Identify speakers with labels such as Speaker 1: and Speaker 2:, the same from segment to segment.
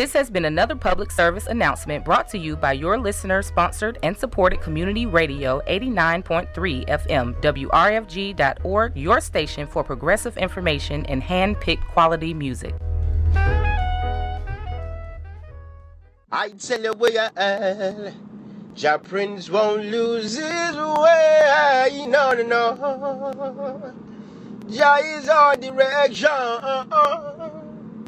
Speaker 1: This has been another public service announcement brought to you by your listener sponsored and supported community radio 89.3 FM, WRFG.org, your station for progressive information and hand picked quality music.
Speaker 2: I tell you you Jah Prince won't lose his way. No, no, no. Jah is our direction.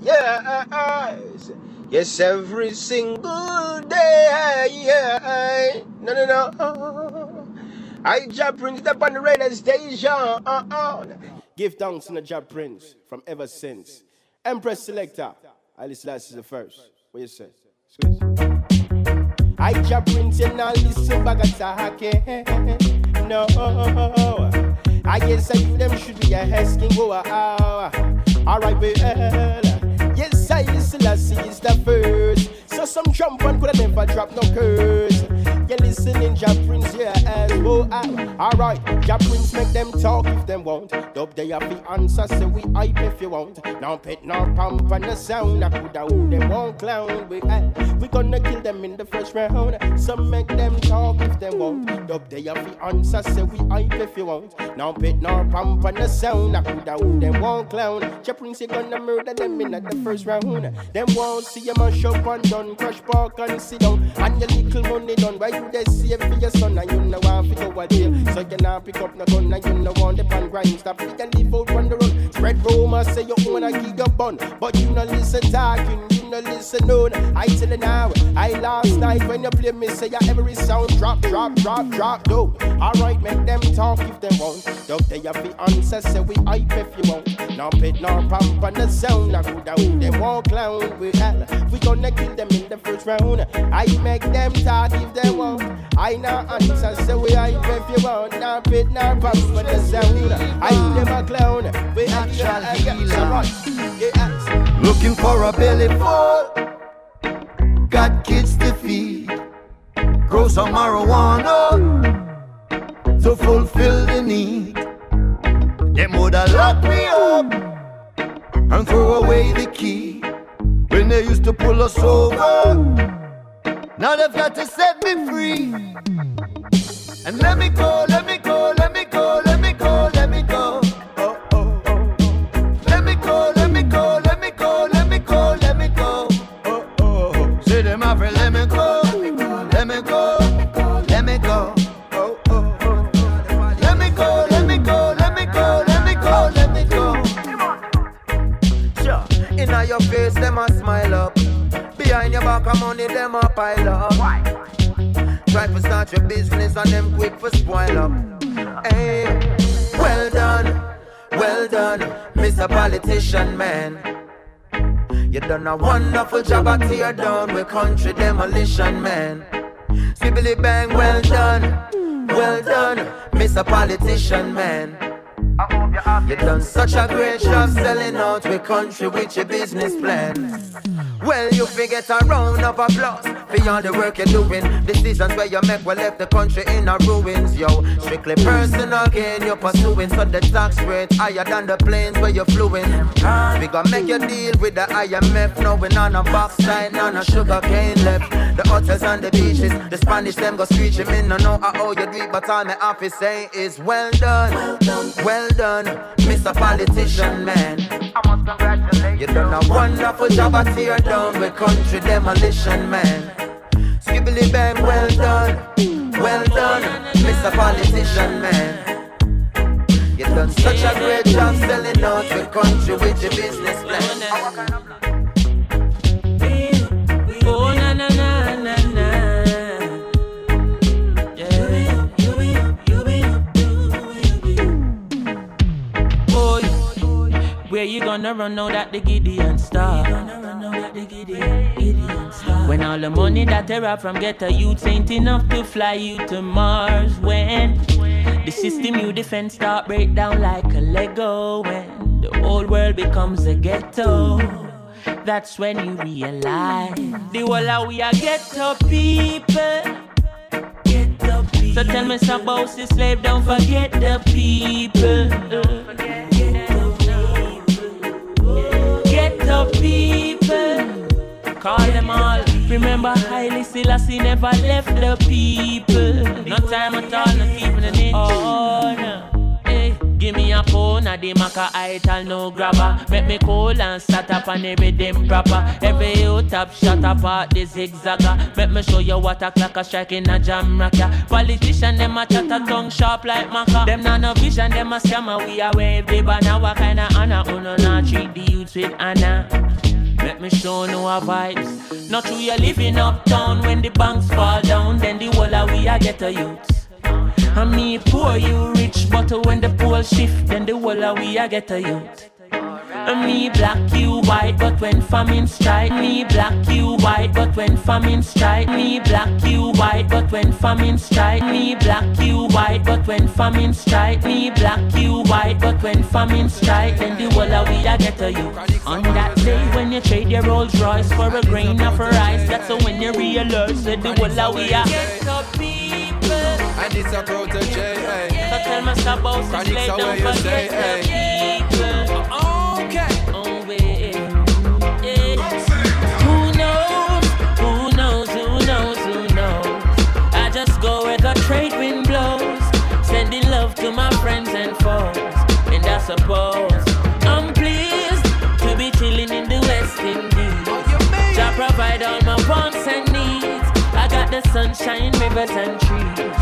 Speaker 2: Yes. Yes, every single day. Yeah. No, no, no. I Jah Prince up on the radio station. Uh, uh. Give thanks to the Jah Prince from ever since. Empress Selector. I listen to the first. What you say? I Jah Prince and I listen back at No. I guess I them should be asking, oh, ah, ah. oh, alright, well. Yes, I listen, I the first. So some jump one could have never drop no curse. You listening, Jah Prince, yeah, as well. Alright, Jah Prince make them talk if them want. Dub they have the answer, say we hype if you want. Now pet, now pump and the sound. I could have them won't clown. We, uh, we gonna kill them in the first round. Some make them talk if them want. Dub they have the answer, say we hype if you want. Now pet, now pump and the sound. I could have them won't clown. Jah Prince, you gonna murder them in the first round. Them won't see you mash up and done, crush park and sit down. And your little money done. Why you they save for your son and you know want to go a jail. So you now pick up no gun and you know want the pan grind. Stop you can live out on the road. Spread rumors, say you wanna give your bun. But you no listen talking, no listen on. I tell you now, I last night when you play me, say your every sound drop, drop, drop, drop, do. Alright, make them talk if they want. Don't they have the answer, say we hype if you want. No pit, no pump on the sound, I good out, they won't clown. We hell, we gonna kill them in the first round. I make them talk if they want. I know answer, so we hype if you want. No pit, no pump on the sound. I them a clown. We
Speaker 3: natural healer. Looking for a belly full. Got kids to feed. Grow some marijuana to fulfill the need. Them woulda lock me up and throw away the key when they used to pull us over. Now they've got to set me free and let me go,
Speaker 4: of money, them a pile up. Try to start your business and them quick for spoil up. Hey, well done, well done, Mr. Politician Man. You done a wonderful job at tear down with country demolition, man. Sibbly bang, well done, well done, Mr. Politician Man. You done such a great job selling out with country with your business plan. Well, you forget a round of applause for all the work you're doing. Decisions where you make will left the country in a ruins, yo. Strictly personal gain you're pursuing, so the tax rate higher than the planes where you're fluing. We gonna make you deal with the IMF, knowing on a box side, none of sugar cane left. The hotels and the beaches, the Spanish them go screeching. Me no know how you do it, but all my office say is well done, well done, Mr. Politician Man. I must congratulate you. done a wonderful job at tear down with country demolition, man. Skibbly bang, well done, well done, Mr. Politician, man. You done such a great job selling out the country with your business plan.
Speaker 5: Run now that the Gideon star? When all the money that they rob from ghetto youths ain't enough to fly you to Mars. When the system you defend start break down like a Lego. When the whole world becomes a ghetto. That's when you realize the whole of we are ghetto people. So tell me some boss is slave, don't forget the people. Ghetto people. call them all. Remember, Haile Selassie never left the people. No time at all, not even a inch. Oh, no. Give me a phone, a the maca ital no grabber. Make me cool and start up and every them proper. Every you top shot apart the zigzagger. Make me show you what a clock a in a jam rocker. Politician them a chat a tongue sharp like maca. Them not no vision, them a scammer. We a wave the banner. What kind of honor? Uno not treat the youths with honor. Let me show no vibes. Not true, you're living uptown when the banks fall down, then the whole of we a get a youth. And me poor, you rich, but when the pole shift, then the whole of we a get a youth. And me black, you white, but when famine strike, me black, you white, but when famine strike, me black, you white, but when famine strike, me black, you white, but when famine strike, me black, you white, but when famine strike, then the whole of we a get a you. On that day when you trade your Rolls Royce for a grain of rice, that's when you realize that the whole of we a get a.
Speaker 6: And it's a Protoje, hey.
Speaker 5: So tell me about
Speaker 6: Chronixx are where you say, hey. Okay.
Speaker 5: Oh, eh, eh. Who knows? Who knows? Who knows? Who knows? I just go where the trade wind blows, sending love to my friends and foes. And I suppose I'm pleased to be chilling in the West Indies. Jah provide all my wants and needs. I got the sunshine, rivers and trees.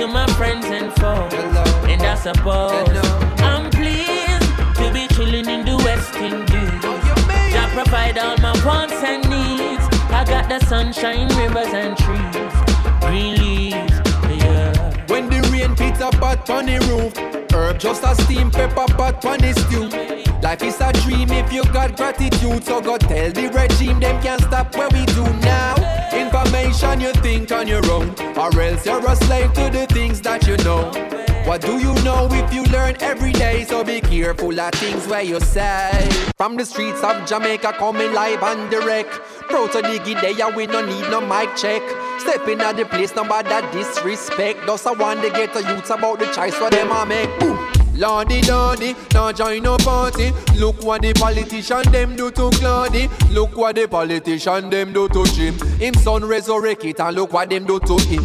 Speaker 5: To my friends and foes. And I suppose I'm pleased to be chilling in the West Indies. Oh, Jah provide all my wants and needs. I got the sunshine, rivers and trees. Green leaves, yeah.
Speaker 6: When the rain pits a pot on the roof, herb just a steam pepper pot on the stew. Life is a dream if you got gratitude, so go tell the regime them can't stop what we do now. Information you think on your own, or else you're a slave to the things that you know. What do you know if you learn every day? So be careful of things where you say. From the streets of Jamaica coming live and direct. Proud to dig it there, we no need no mic check. Stepping at the place, nobody that disrespect. Just I want to get the youths about the choice for them I make. Boom. Lordy, lordy, now join no party. Look what the politician them do to Claudy. Look what the politician them do to Jim. Him son resurrect it and look what them do to him.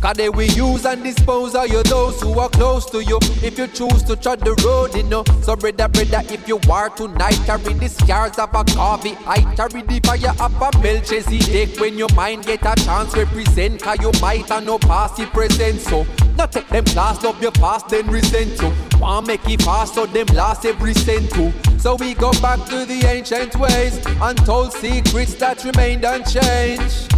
Speaker 6: Cause they will use and dispose of you those who are close to you. If you choose to tread the road, you know. So brother, brother, if you are tonight, carry the scars of a coffee. I carry the fire of a Melchizedek. When your mind get a chance, represent. Cause you might have no past, the present. So, not take them class, love your past, then resent to. Want make it fast, so them last every cent too. So we go back to the ancient ways, untold secrets that remained unchanged.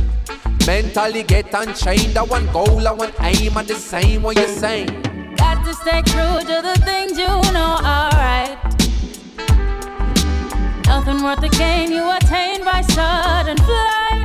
Speaker 6: Mentally get unchained. I want goal, I want aim, and the same what you're saying.
Speaker 7: Got to stay true to the things you know are right. Nothing worth the gain you attain by sudden flight.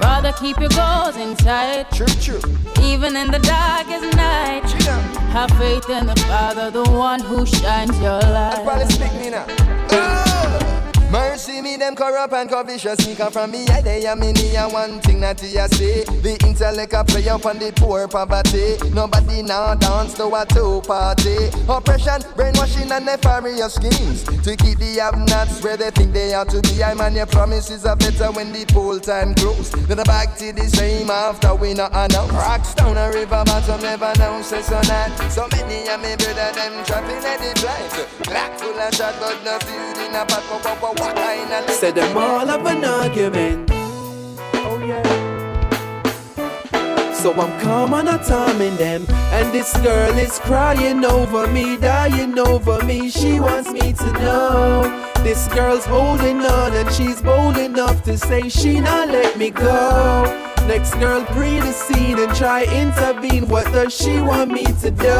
Speaker 7: Rather keep your goals in sight,
Speaker 2: True, true.
Speaker 7: even in the darkest night.
Speaker 2: Yeah.
Speaker 7: Have faith in the Father, the one who shines your
Speaker 2: Probably
Speaker 7: light.
Speaker 2: speak me now. Oh. Mercy me, them corrupt and covetous sneaker from me. I they am in here one thing that you say. The intellect a play up on the poor poverty. Nobody now dance to a two party. Oppression, brainwashing and nefarious schemes to keep the have-nots where they think they ought to be. I man, your promises are better when the poll time close. Then back to the same after we not announce. Rocks down a river bottom never know say so not. So many a me brother them trapping at the blind. Black full of shot, but no food in a pot.
Speaker 6: Said them all have an argument.
Speaker 2: Oh yeah.
Speaker 6: So I'm calm and I'm timing them. And this girl is crying over me, dying over me. She wants me to know. This girl's holding on and she's bold enough to say she not let me go. Next girl pre the scene and try intervene. What does she want me to do?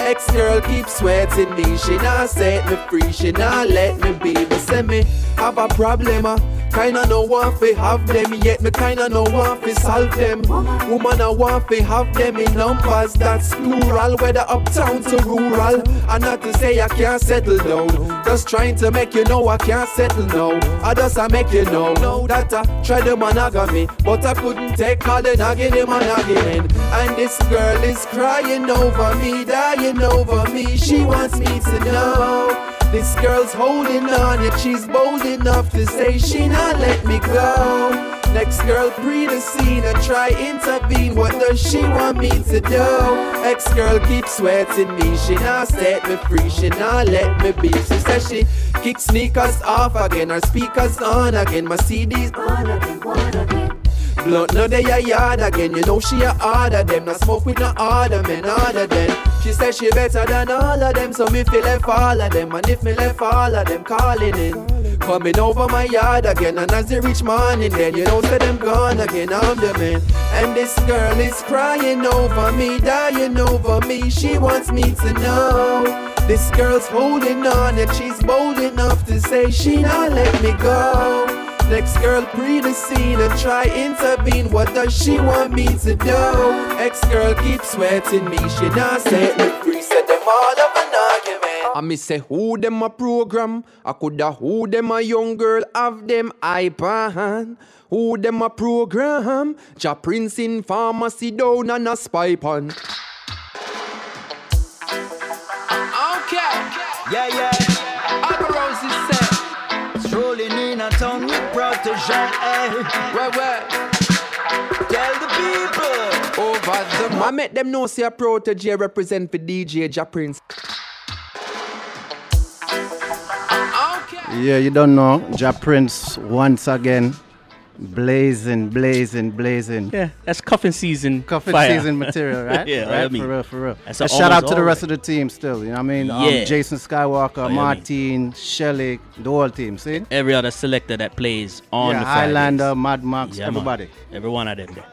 Speaker 6: Ex girl keep sweating me. She not set me free. She not let me be. But send me have a problem. Uh. Kinda no want fi have them yet me kinda no want fi solve them. Woman I want fi have them in numbers that's plural, whether uptown to rural. And not to say I can't settle down, just trying to make you know I can't settle now. I just I make you know, know that I tried the monogamy, but I couldn't take all the nagging in my nagging. And this girl is crying over me, dying over me. She wants me to know. This girl's holding on, yet she's bold enough to say she not let me go. Next girl pre the scene and try intervene. What does she want me to do? Ex girl keep sweating me. She not set me free. She not let me be. She says she kick sneakers off again. Her speakers on again. My CDs on again. On again. Blunt no they a yard again. You know she a harder them. Not smoke with no other men harder than. She said she better than all of them. So me feel left all of them. And if me left all of them calling in. Coming over my yard again. And as they reach morning then you know say them gone again. I'm the man. And this girl is crying over me. Dying over me. She wants me to know. This girl's holding on and she's bold enough to say she not let me go. Next girl pre the scene and try intervene. What does she want me to do? Ex girl keep sweating me. She not set me free. Set them all up an argument. I me say who them a program? I coulda who them a young girl have them iPad. Who them a program? Jah Prince in pharmacy down and a spy pan. Okay.
Speaker 3: Yeah, yeah.
Speaker 6: I make them know say a Protoje represent for DJ Jah Prince. Okay.
Speaker 2: Yeah, you don't know. Jah Prince once again blazing, blazing, blazing.
Speaker 8: Yeah, that's cuffing season.
Speaker 2: Cuffing
Speaker 8: fire.
Speaker 2: season material, right?
Speaker 8: Yeah,
Speaker 2: right.
Speaker 8: I mean,
Speaker 2: for real, for real.
Speaker 8: that's
Speaker 2: A shout out to the rest
Speaker 8: right.
Speaker 2: of the team still. You know what I mean?
Speaker 8: Yeah.
Speaker 2: Um, Jason Skywalker,
Speaker 8: Oh,
Speaker 2: Martin, Shelly, the whole team. See?
Speaker 8: Every other selector that plays on
Speaker 2: yeah,
Speaker 8: the.
Speaker 2: Highlander, Mad Max,
Speaker 8: Yeah, man.
Speaker 2: everybody.
Speaker 8: Every one of them there.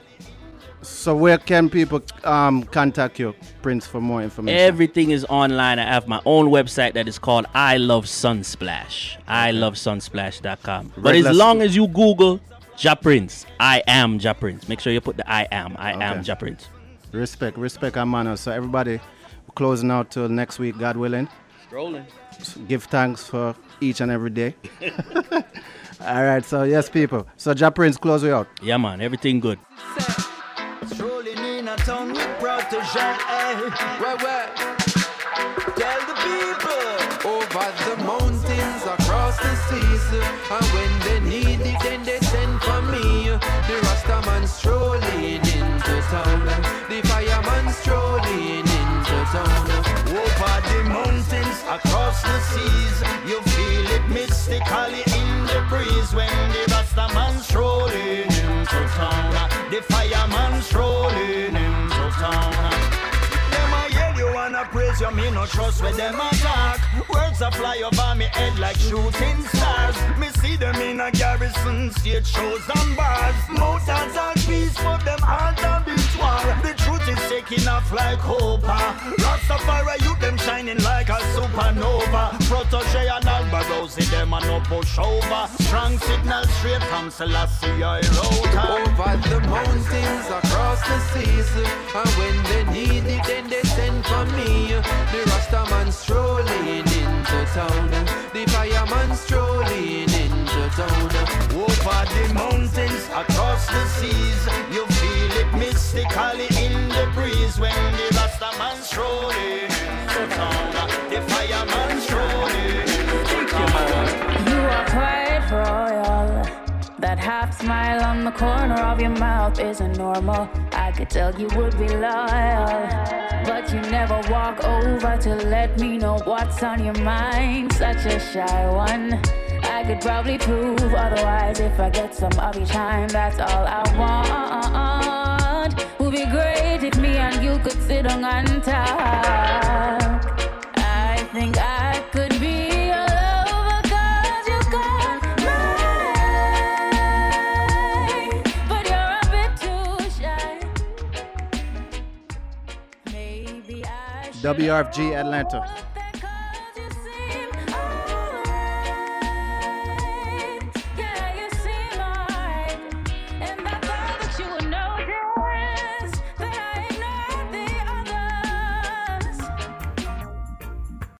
Speaker 2: So where can people um, contact you, Prince, for more information?
Speaker 8: Everything is online. I have my own website that is called I Love Sunsplash. I love sunsplash.com. But as
Speaker 2: Regular-
Speaker 8: long as you Google Jah Prince, I am Jah Prince. Make sure you put the I am. I am
Speaker 2: Okay.
Speaker 8: Jah Prince.
Speaker 2: Respect, respect, and manners. So everybody, we're closing out till next week, God willing.
Speaker 8: Rolling.
Speaker 2: Give thanks for each and every day. All right, so yes, people. So Jah Prince, close we out.
Speaker 8: Yeah, man. Everything good.
Speaker 3: Strolling in a town with protection. Eh?
Speaker 6: Where, where?
Speaker 3: Tell the people.
Speaker 6: Over the mountains, across the seas. And when town. The fireman strolling into town.
Speaker 3: Over the mountains, across the seas, you feel it mystically in the breeze when the Rasta man strolling into town. The fireman strolling into town. Wanna praise you, me no trust where them attack. Words a fly over me head like shooting stars. Me see them in a garrison, stage shows and bars. Mouth and talk peace, but them heart a beat war. The truth is taking off like hope. Rastafari, you them shining like a supernova. Protoje and Alborosie, them a no push over. Strong signal straight from Selassie, I.
Speaker 6: Over the mountains, across the seas. And when they need it, then they send for me. The Rastaman strolling into town. The fireman strolling into town.
Speaker 3: Over the mountains, across the seas, you feel it mystically in the breeze when the Rasta man strolling into town. The fireman strolling into town.
Speaker 7: You are quite royal. That half smile on the corner of your mouth isn't normal. I could tell you would be loyal. But you never walk over to let me know what's on your mind. Such a shy one. I could probably prove otherwise. If I get some of each time, that's all I want. Would be great if me and you could sit on and talk. I think I could be. WRFG Atlanta.